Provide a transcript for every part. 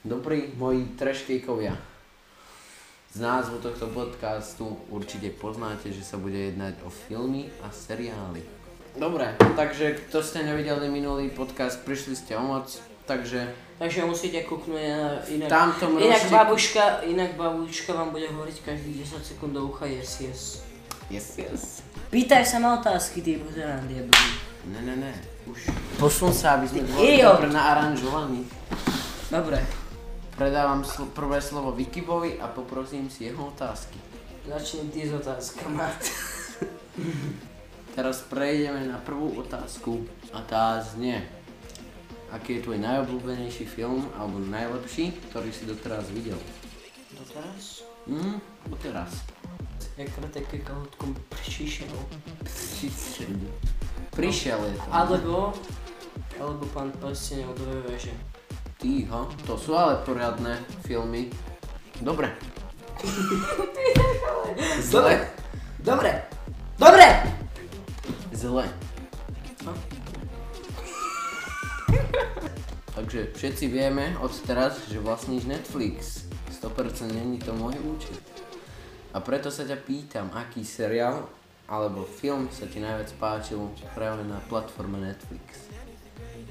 Dobrí moji treškejkovia. Z názvu tohto podcastu určite poznáte, že sa bude jednať o filmy a seriály. Dobre, takže kto ste nevideli minulý podcast, prišli ste o moc, takže Takže musíte kúknúť na inak. tamto Inak mrožte... babuška, inak babuška vám bude hovoriť každých 10 sekúnd do ucha yes, yes. Yes, yes. Pýtaj sa ma otázky, ty diabli. Ne, ne, ne, už. Posun sa, aby sme boli dobre naaranžovaní. Dobre, Predávam sl- prvé slovo Vikibovi a poprosím si jeho otázky. začni ty s otázkama. Teraz prejdeme na prvú otázku a tá znie. Aký je tvoj najobľúbenejší film alebo najlepší, ktorý si doteraz videl? Doteraz? Hm, doteraz. Jak kretek kalotkom prišiel. Prišiel je to. Alebo, alebo pán prstenov dve veže. Týho, to sú ale poriadne filmy. Dobre. Zle. Dobre, dobre! Zle. Takže všetci vieme od teraz, že vlastníš Netflix. 100% není to môj účet. A preto sa ťa pýtam, aký seriál alebo film sa ti najviac páčil práve na platforme Netflix.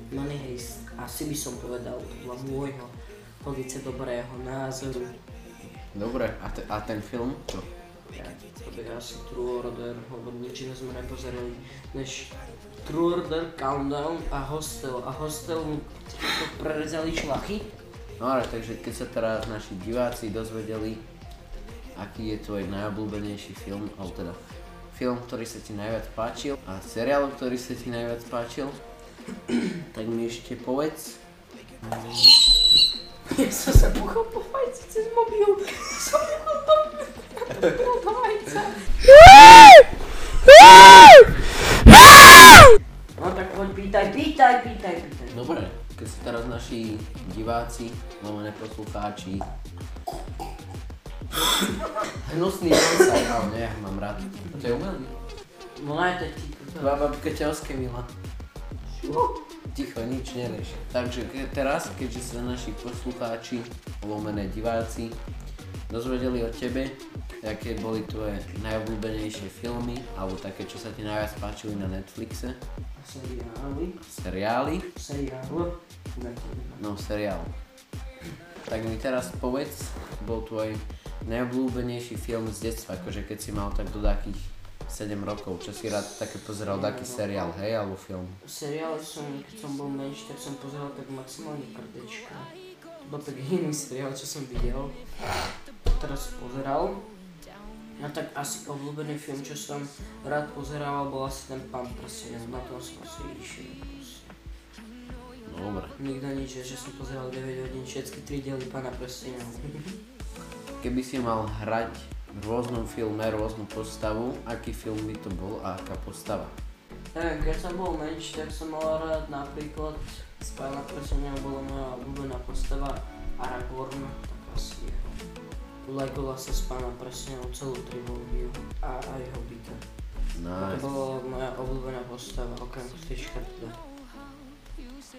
Money Heist, asi by som povedal podľa môjho velice dobrého názoru. Dobre, a, te, a ten film? Čo? Ja, to by asi True Order, lebo nič iné sme nepozerali, než True Order, Countdown a Hostel. A Hostel mi to prerezali šlachy. No ale takže keď sa teraz naši diváci dozvedeli, aký je tvoj najobľúbenejší film, alebo teda film, ktorý sa ti najviac páčil a seriál, ktorý sa ti najviac páčil, tak mi ešte povedz, Ja som sa buchol po fajci cez mobil. Som buchol po, po fajca. No tak poď pýtaj, pýtaj, pýtaj, pýtaj. dobre, keď sa teraz naši diváci, lomene poslucháči, hnusný nie, ja ho mám rád. To je umelý. No aj to ti. Tvoja babka ťa oskevila. Ticho, nič nerieš. Takže ke- teraz, keďže sa naši poslucháči, lomené diváci, dozvedeli o tebe, aké boli tvoje najobľúbenejšie filmy, alebo také, čo sa ti najviac páčili na Netflixe, Seriály. seriály, Seriály. no seriál. Tak mi teraz povedz, bol tvoj najobľúbenejší film z detstva, akože keď si mal tak do takých 7 rokov, čo si rád také pozeral, taký seriál, hej, alebo film. Seriály som, keď som bol menší, tak som pozeral tak maximálne krdečka. To bol tak iný seriál, čo som videl. Teraz pozeral. A tak asi obľúbený film, čo som rád pozeral, bol asi ten Pán prstenov. Na tom som asi išiel. Dobre. Nikto nič, že som pozeral 9 hodín všetky 3 diely Pána prstenov. Keby si mal hrať v rôznom filme rôznu postavu, aký film by to bol a aká postava? Neviem, keď som bol menší, tak som mal rád napríklad z Pána prstenov bola moja obľúbená postava Aragorn, tak asi jeho. Legolasa z Pána prstenov celú trilógiu a aj Hobbita. To Nice. bola moja obľúbená postava, okrem Krtečka teda.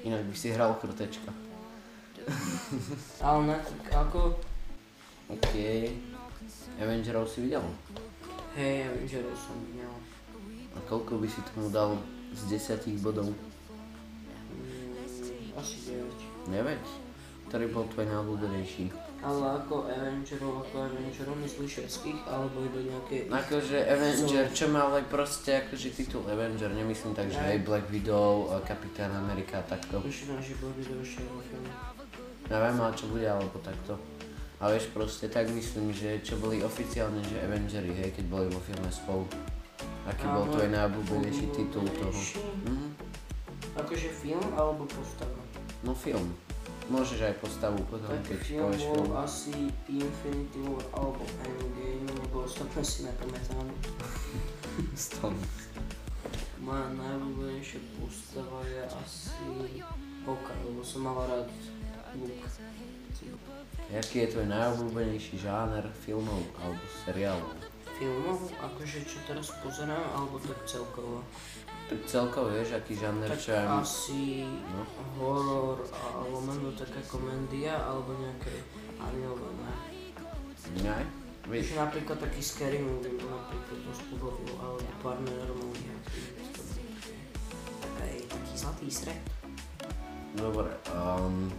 Inak by si hral krtečka. Ale na, ako, OK. Avengerov si videl? hej, Avengerov som videl. A koľko by si tomu dal z 10 bodov? Mm, asi 9. 9? Ktorý bol tvoj najobľúbenejší? Ale ako Avengerov, ako Avengerov myslíš všetkých, alebo iba nejaké... Akože Avenger, čo má ale proste akože titul Avenger, nemyslím tak, že hej Black Widow, Kapitán Amerika a takto. Už že bol video ešte. Neviem, ale čo bude, alebo takto. A vieš, proste tak myslím, že čo boli oficiálne, že Avengeri, hej, keď boli vo filme spolu. Aký bol Áno, tvoj najobľúbenejší titul toho? Mhm. Akože film alebo postava? No film. Môžeš aj postavu potom, Tak keď film povieš bol asi Infinity War alebo Endgame, lebo ostatné si nepamätám. Stom. Moja najobľúbenejšia postava je asi Hawkeye, lebo som mal rád Luke. Jaký je tvoj najobľúbenejší žáner filmov alebo seriálov? Filmov, akože čo teraz pozerám, alebo tak celkovo. Tak celkovo vieš, aký žáner, Tak čo ja... asi No. horor a lomeno taká komédia alebo nejaké animované. Ne? Vieš, napríklad taký scary movie napríklad dosť pobavil, alebo Paranormal nejaký. to Taký, zlatý stred. dobre. Um,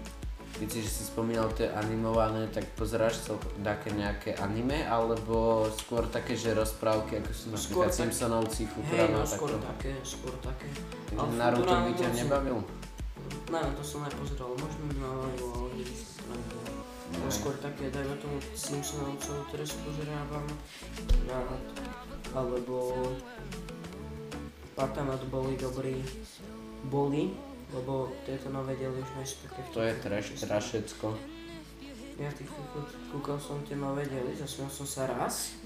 si, že si spomínal tie animované, tak pozeráš celko také nejaké anime, alebo skôr také, že rozprávky, ako sú Skôr napríklad tak- Simpsonovci, Futurama no skôr takto. také, skôr také. Takže ale Naruto Futurama by ťa moc ne- nebavil? Neviem, to som nepozeral, možno by ma bavilo, ale to. No skôr také, dajme tomu Simpsonovcov, ktoré sa pozerávam rád, alebo Patamat boli dobrí, boli, lebo tieto nové diely už také To je trash, trašecko. Ja kokot, kúkal som tie nové diely, zasmial som sa raz.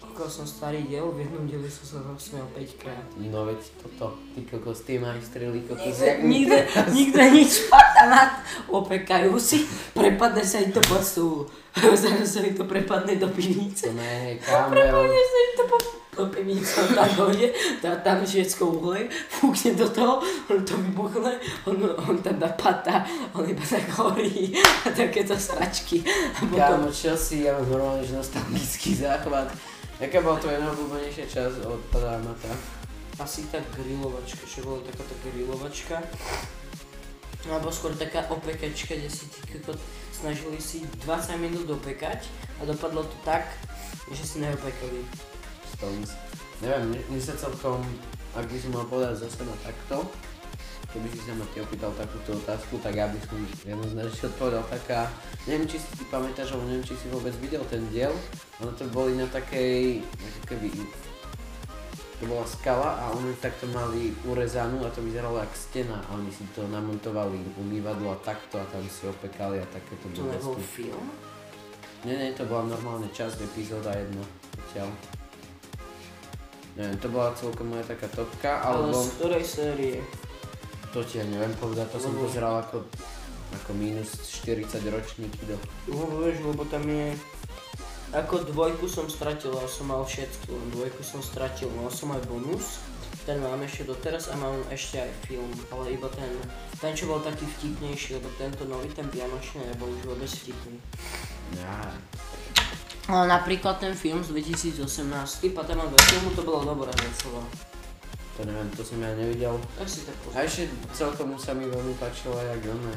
Kúkal som starý diel, v jednom dieli som sa zasmial 5 krát. No veď toto, ty kokos, ty majstreli kokos, Nikde, nikde, nikde nič patanát, opekajú si, prepadne sa im to pod stôl. Zaraz sa im to prepadne do pivnice. To ne, kámel. Prepadne sa im to po, pivnice, on tam dojde, dá tam všetko uhlej, fúkne do toho, on to vybuchne, on, on tam dá pata, on iba tak horí a takéto sračky. A potom, Kámo, čo si, ja mám normálne, že nostalgický záchvat. Jaká bola tvoja najobľúbenejšia časť od Padámata? asi tá grilovačka, čo bola taká tá grilovačka. Alebo skôr taká opekačka, kde si ty kokot snažili si 20 minút opekať a dopadlo to tak, že si neopekali. Stones. Neviem, mne- sa celkom, ak by som mal povedať zase na takto, keby si sa ma ty opýtal takúto otázku, tak ja by som jednoznačne odpovedal taká, neviem či si ty pamätáš, alebo neviem či si vôbec videl ten diel, ono to boli na takej, ako keby, to bola skala a oni takto mali urezanú a to vyzeralo ako stena a oni si to namontovali umývadlo a takto a tam si opekali a takéto To nebol blbosti. film? Nie, nie, to bola normálne časť, epizóda jedna. Zatiaľ. Neviem, to bola celkom moja taká topka, Ale alebo z ktorej série? to ti ja neviem povedať, to som Lebo- pozeral ako, ako minus 40 ročníky do... Lebo vieš, lebo tam je... Ako dvojku som stratil a som mal všetko, dvojku som stratil, mal som aj bonus, ten mám ešte doteraz a mám ešte aj film, ale iba ten, ten čo bol taký vtipnejší, lebo tento nový, ten Vianočný nebol už vôbec vtipný. Ja, Ale napríklad ten film z 2018, Patema bez filmu, to bolo dobré veselé. to neviem, to som ja nevidel. Tak si tak A pozri. ešte celkom sa mi veľmi páčilo, jak ono,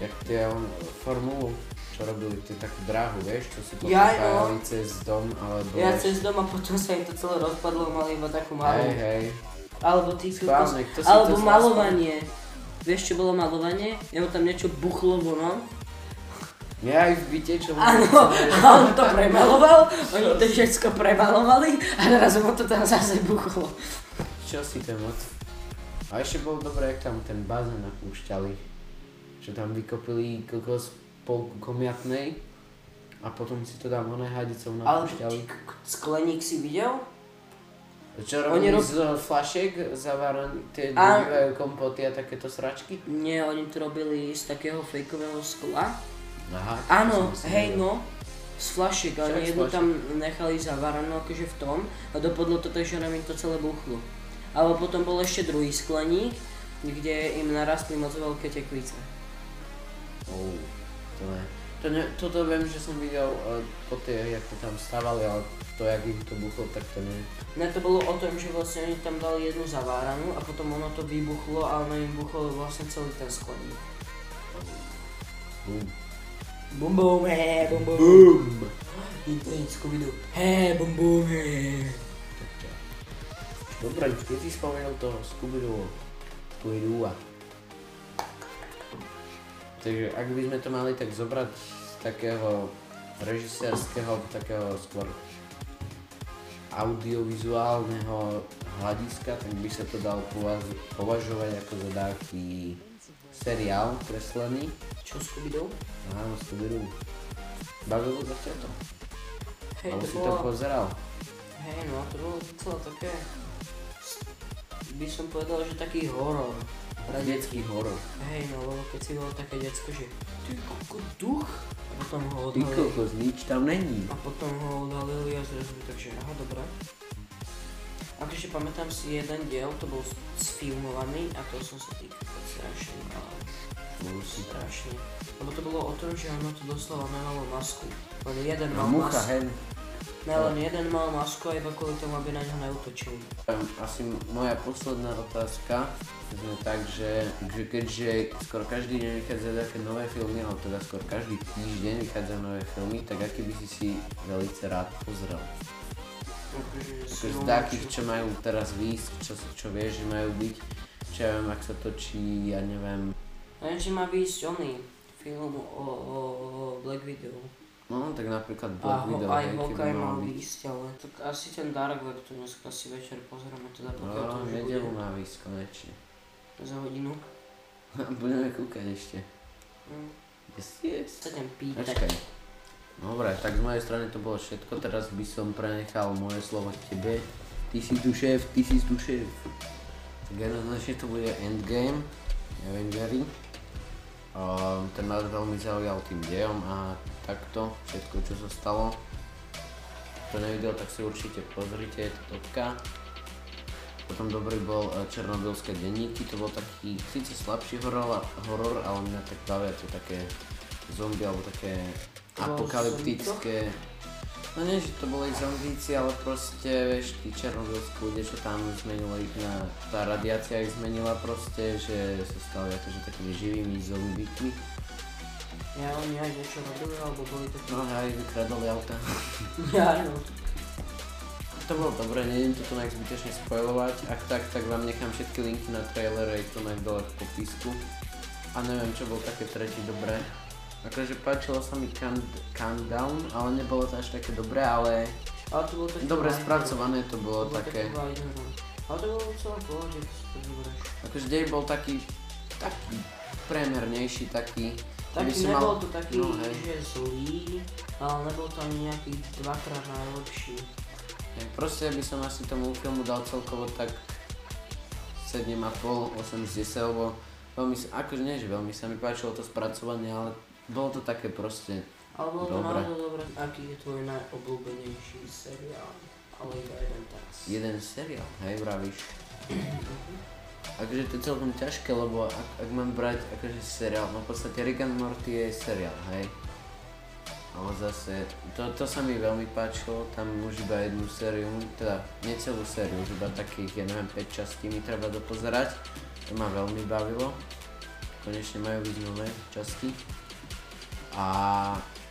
jak tie on, formulu, čo robili, tie takú dráhu, vieš, čo si popájali no. cez dom, alebo... Ja vieš- cez dom a potom sa im to celé rozpadlo, mali iba takú malú. Hej, hej, Alebo ty kokos, správne, kto si alebo to malovanie. Vieš čo bolo malovanie? Jemu tam niečo buchlo vono. Ja aj v byte, čo Áno, a on to premaloval, oni to všetko premalovali a naraz mu to tam zase buchlo. Čo si ten moc? A ešte bolo dobré, jak tam ten bazén napúšťali. Že tam vykopili kokos polku komiatnej a potom si to tam oné hadicou Ale napúšťali. skleník si videl? Čo oni robili rob- z flašiek zavárané, tie A- kompoty a takéto sračky? Nie, oni to robili z takého fejkového skla. Aha. Áno, hej nevedel. no, z flašiek, z jednu tam nechali zavaranú akože v tom a dopadlo to tak, že nám im to celé buchlo. Ale potom bol ešte druhý skleník, kde im narastli moc veľké tekvice. Oh, to ne. To ne, toto viem, že som videl uh, po tie, jak to tam stavali, ale to, jak im to buchlo, tak to nie. Ne, to bolo o tom, že vlastne oni tam dali jednu zaváranú a potom ono to vybuchlo a ono im buchlo vlastne celý ten skleník. Bum. Bum bum, hé, bum bum. Bum! Internet Scooby-Doo. Hé, bum bum, hé. Dobre, keď si spomenul toho Scooby-Doo, Scooby-Doo. Takže ak by sme to mali tak zobrať z takého režisérskeho, takého skôr audiovizuálneho hľadiska, tak by sa to dal považovať ako za taký seriál kreslený. Čo Scooby-Doo? Áno, Scooby-Doo. Bavilo za ťa to? Hej, Alebo to si to bolo... pozeral? Hej, no, to bolo docela také... By som povedal, že taký horor. Pre Detský horor. Hej, no, lebo keď si bolo také decko, že ty koko duch, a potom ho Ty odhalili. kokos, nič tam není. A potom ho odhalili a zrazu takže, aha, dobré. A Akože pamätám si jeden diel, to bol sfilmovaný a to som sa týkal strašne bál. Musí. Strašne. Lebo to bolo o tom, že ono to doslova nemalo masku. Len jeden No mal mucha, masku. hej. Ne, len jeden mal masku a iba kvôli tomu, aby na ňo neutočili. Um, Asi moja posledná otázka znie tak, že, že keďže skoro každý deň vychádzajú také nové filmy, alebo teda skoro každý týždeň vychádzajú nové filmy, tak aký by si si veľmi rád pozrel? Akože Akože z takých, čo majú teraz výjsť, čo, čo vieš, že majú byť, čo ja viem, ak sa točí, ja neviem, Len, že má výjsť oný film o, o, o Black Widow. no tak napríklad A Black ho, Widow, aj Hawkeye mal výjsť, ale tak asi ten Dark Web to dneska si večer pozrieme, teda pokiaľ to No, už nedelu má výjsť konečne. za hodinu. Budeme kúkať ešte. Hm, Yes, yes. sa ťa pýtať. Počkaj. Dobre, tak z mojej strany to bolo všetko, teraz by som prenechal moje slovo tebe. Ty si tu šéf, ty si tu šéf. Tak jednoznačne to bude Endgame, Avengers. Um, ten ma veľmi zaujal tým dejom a takto, všetko čo sa stalo. Kto nevidel, tak si určite pozrite, je to topka. Potom dobrý bol eh, Černobylské denníky, to bol taký síce slabší horor, horor ale mňa tak bavia tie také zombie alebo také apokalyptické. No nie, že to boli zombíci, ale proste, vieš, tí černobylskí ľudia, čo tam zmenilo ich na, tá radiácia ich zmenila proste, že sa stali akože takými živými zombíkmi. Ja oni aj niečo robili, alebo boli takí... No aj vykradali auta. Ja, no. To bolo dobre, nejdem to tu nejak zbytečne spojovať. Ak tak, tak vám nechám všetky linky na trailere, je to nejak dole v popisku. A neviem, čo bolo také tretí dobré. Akože páčilo sa mi Count, Countdown, ale nebolo to až také dobré, ale Ale to bolo také... dobre spracované to bolo to bolo také. Ale to bolo celé pohode, to zoberieš. Akože dej bol taký, taký premernejší, taký, Taký si nebol mal- to taký, no, hej. že zlý, ale nebol to ani nejaký dvakrát najlepší. hej, proste by som asi tomu filmu dal celkovo tak 7,5, 8 z 10, lebo veľmi, akože nie, že veľmi sa mi páčilo to spracovanie, ale bolo to také proste, Ale bolo to Dobre. naozaj dobré. Aký je tvoj najobľúbenejší seriál? Ale iba jeden teraz. jeden seriál, hej, vravíš. Akože to je celkom ťažké, lebo ak, ak mám brať akože seriál, no v podstate Rick and Morty je seriál, hej. Ale zase, to, to sa mi veľmi páčilo, tam už iba jednu sériu, teda nie celú sériu, už iba takých, ja neviem, 5 častí mi treba dopozerať. To ma veľmi bavilo. Konečne majú byť nové časti. A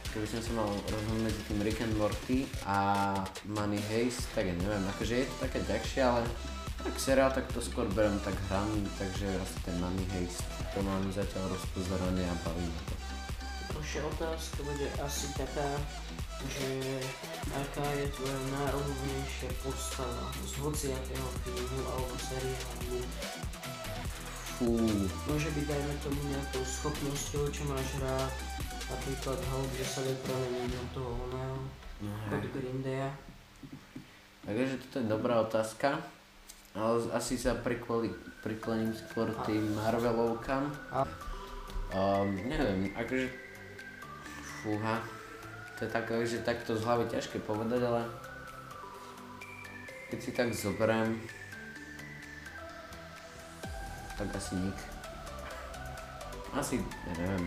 keby som sa mal rozhodnúť medzi tým Rick and Morty a Money Heist, tak ja neviem, akože je to také ťažšie, ale tak seriál, tak to skôr berem tak hraný, takže asi ten Money Heist, to mám zatiaľ rozpozerané a baví ma to. Ďalšia otázka bude asi taká, že aká je tvoja najobľúbenejšia postava z hociakého filmu alebo seriálu. Fú, Môže byť dajme tomu nejakou schopnosťou, čo máš rád, napríklad Hulk, že sa vie premeniť na toho oného, no od. Green Daya. Takže toto je dobrá otázka, ale asi sa prikvoli, prikloním skôr tým Marvelovkám. Um, neviem, akože, fúha, to je tak, že takto z hlavy ťažké povedať, ale keď si tak zoberiem, tak asi nik. Asi, ja neviem,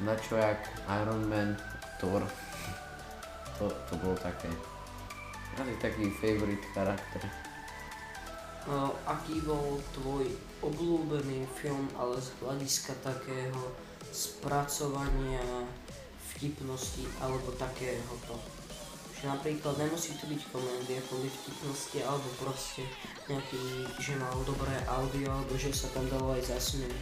na čo jak Iron Man, Thor, to, to bolo také, asi taký favorite charakter. Uh, aký bol tvoj obľúbený film, ale z hľadiska takého spracovania vtipnosti alebo takého to? Že napríklad nemusí to byť komédia kvôli vtipnosti alebo proste nejaký, že mal dobré audio alebo že sa tam dalo aj zasmiať.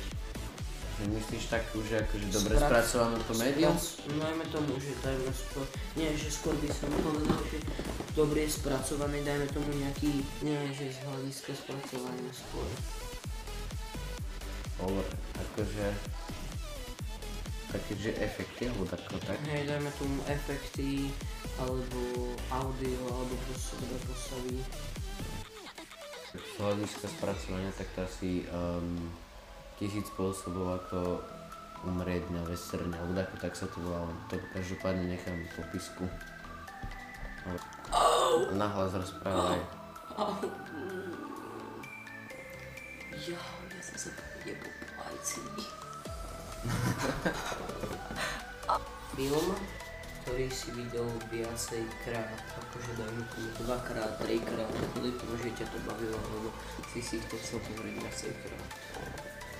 Že myslíš takú, že akože dobre Sprac- spracovanú komédiu? Sprac- Najmä tomu, že dajme skôr, nie, že skôr by som povedal, že dobre je spracovaný, dajme tomu nejaký, nie, že z hľadiska spracovania skôr. Bolo akože také, že efekty, alebo tako tak. Hej, dajme tomu efekty, alebo audio, alebo proste dobré postavy. Z hľadiska spracovania, tak to asi um, tisíc spôsobov, ako umrieť na veserne, alebo tako tak sa to volalo. To každopádne nechám v popisku. Nahlas rozprávaj. Ja, ja som sa jebol palci. Film, ktorý si videl viacej krát, akože dajme tomu dvakrát, trikrát, kedy to že ťa to bavilo, lebo si si to chcel pozrieť viacej krát.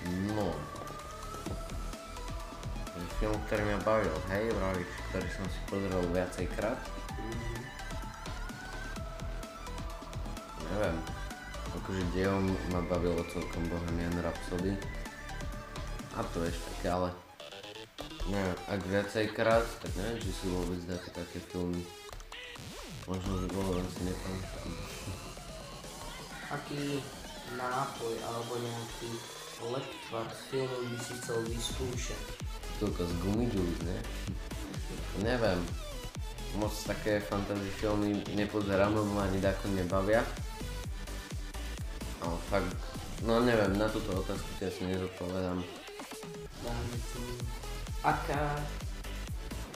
No. Film, ktorý mňa bavil, hej, vravíš, ktorý som si pozrel viacejkrát. Neviem. Akože dejom ma bavilo celkom Bohemian Rhapsody. A to ešte také, ale... Neviem, ak viacejkrát, tak neviem, či sú vôbec také, také filmy. Možno, že bolo, len si nepamätám. Aký nápoj alebo nejaký z filmu by si chcel vyskúšať? Toľko z juice, ne? Neviem. Moc také fantasy filmy nepozerám, lebo ma ani tako nebavia. Ale fakt, no neviem, na túto otázku ti asi nezodpovedám. Dáme tu... Aká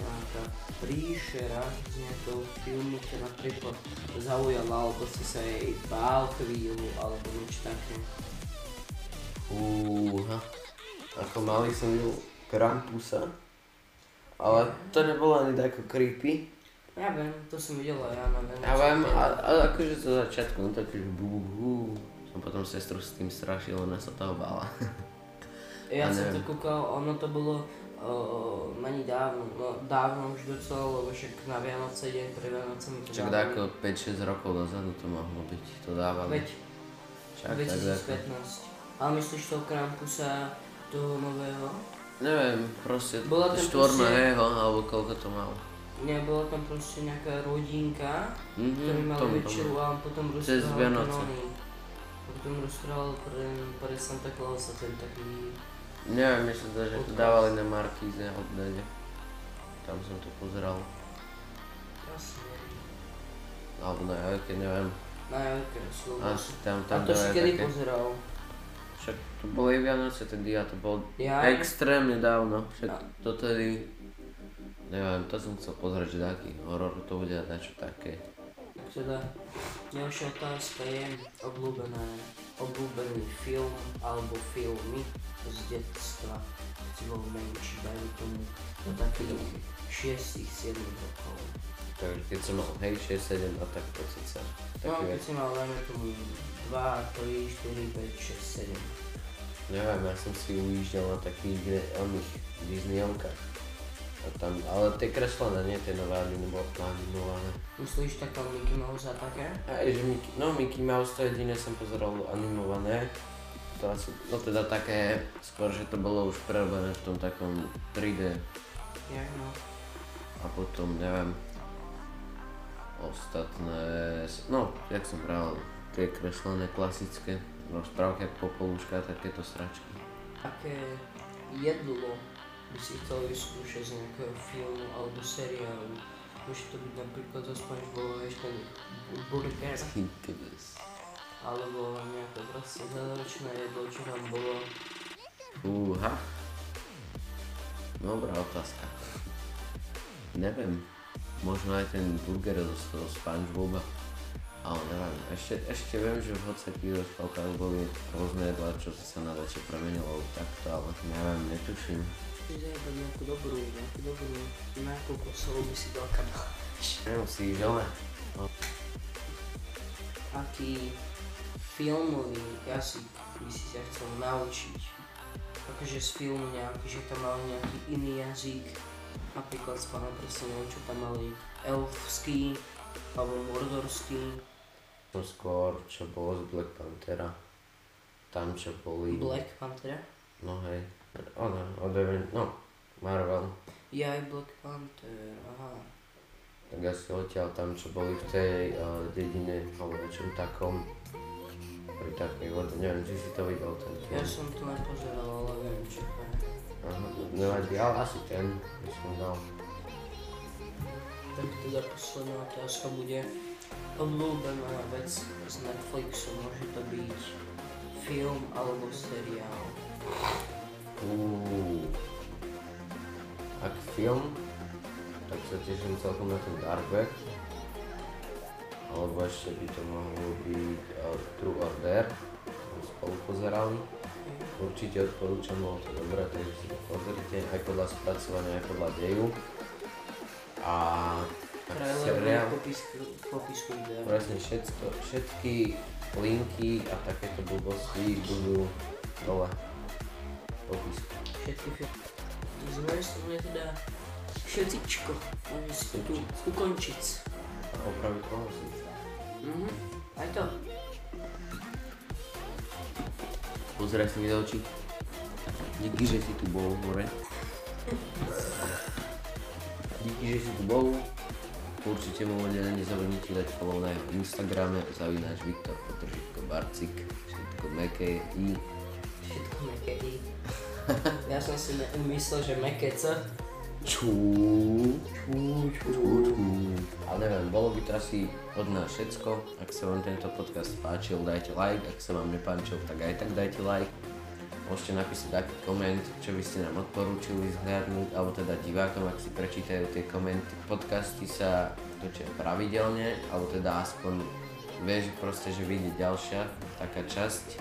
nejaká príšera z nejakého filmu ťa napríklad zaujala, alebo si sa jej bál chvíľu, alebo niečo také. Fúha. Ako malý som videl Krampusa. Ale to nebolo ani tako creepy. Ja viem, to som videla, ja neviem. Ja viem, to ale akože zo začiatku, no bú, bú, bú. Som potom sestru s tým strašil, ona sa toho bála. Ja som to kúkal, ono to bolo uh, mani dávno, no dávno už docela, lebo však na Vianoce, deň pre Vianoce mi to Čak ako 5-6 rokov dozadu to mohlo byť, to dávali. Veď, Čak, tak, tak. 2015. Ale myslíš toho Krampusa, toho nového? Neviem, proste Bola tam štvorma proste- alebo koľko to malo. Nie, bola tam proste nejaká rodinka, Mhm, ktorý mal večeru a on potom rozprával ten oný. Potom rozprával pre, pre Santa Clausa ten taký... Neviem, myslím, že to dávali na Markíze alebo dede. Tam som to pozeral. Neviem. Alebo na Jojke, neviem. Na Jojke, Slovo. Asi tam, A tam to si kedy také. pozeral? Však to boli Vianoce, ten dia, to bol Ja? extrémne dávno. Však A. dotedy, neviem, to som chcel pozrieť, že taký horor to bude a dačo také. Teda, ďalšia otázka je obľúbené, obľúbený film alebo filmy z detstva, keď bol menší, dajme tomu do takých 6-7 rokov. Takže keď som mal, hej, 6, 7 a tak to sice. No, keď si mal, dajme tomu 2, 3, 4, 5, 6, 7. Neviem, ja som si ujížďal na takých oných Disneyovkách. Tam, ale tie kreslené, nie tie nové animo- animované. Myslíš taká Mickey Mouse a také? Aj, že Mickey, no Mickey Mouse to jediné som pozeral animované. To asi, no teda také, skôr, že to bolo už prerobené v tom takom 3D Ja, no. a potom, neviem, ostatné, no, jak som bral, tie kreslené klasické, rozprávky ako Popoluška, takéto sračky. Aké jedlo by si chcel vyskúšať z nejakého filmu alebo seriálu? Môže to byť napríklad zo SpongeBoba, vieš, ten burger, alebo nejaké proste zázračné jedlo, čo tam bolo. Fúha. Dobrá otázka. Neviem. Možno aj ten burger zo toho Spongeboba. Ale neviem. Ešte, ešte viem, že v hocakých rozprávkach boli rôzne jedlá, čo sa na dačo premenilo takto, ale neviem, netuším. Chceš zajebať nejakú dobrú, nejakú dobrú, na akú kosolu by si dal kabáč. Nemusíš, ale... Aký filmový jazyk by si sa chcel naučiť? Akože z filmu nejaký, že tam mali nejaký iný jazyk, napríklad z pána prstenov, čo tam mali elfský, alebo mordorský, No skôr, čo bolo z Black Panthera. Tam, čo boli... Black Panther. No hej. Ono, od no, Marvel. Ja aj Black Panther, aha. Tak asi odtiaľ tam, čo boli v tej uh, dedine, alebo čom takom, pri takej vode, neviem, či si to videl ten film. Ja som to nepozeral, ale viem, čo to je. Aha, nevadí, ale asi ten by som dal. Tak teda posledná otázka bude obľúbená vec z Netflixu, môže to byť film alebo seriál. Uuu. Ak film, tak sa teším celkom na ten Dark Web. alebo ešte by to mohlo byť uh, True Order, sme spolu pozerali. Určite odporúčam, bolo to dobré, takže si to pozrite aj podľa spracovania, aj podľa deju. A seriál, v popisku, v popisku videa. presne všetko, všetky linky a takéto blbosti budú dole popisku. Všetky filmy. Z mojej strany teda všetcičko. Môžeš si to tu ukončiť. A opraviť hlasy. Mhm. Aj to. Pozeraj si mi do očí. Díky, že si tu bol hore. Díky, že si tu bol. Určite mu ľudia nezabudnite dať follow na jeho Instagrame, zavináč Viktor Potržitko Barcik, všetko meké i. Všetko meké i. Ja som si myslel, že meké C. Čú. Čú, Čú, čú. Ale neviem, bolo by to asi od nás všetko. Ak sa vám tento podcast páčil, dajte like. Ak sa vám nepáčil, tak aj tak dajte like. Môžete napísať taký koment, čo by ste nám odporúčili zhľadnúť, alebo teda divákom, ak si prečítajú tie komenty. Podcasty sa točia pravidelne, alebo teda aspoň vieš proste, že vyjde ďalšia taká časť.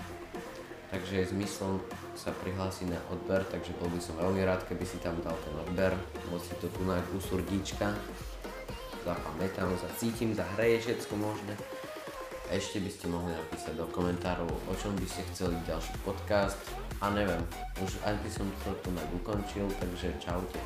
Takže je zmyslom sa prihlásiť na odber, takže bol by som veľmi rád, keby si tam dal ten odber, lebo si to tu na kusur gíčka, zapamätám, zacítim, zahraje všetko možné. A ešte by ste mohli napísať do komentárov, o čom by ste chceli ďalší podcast. A neviem, už aj by som to tu ukončil, takže čaute.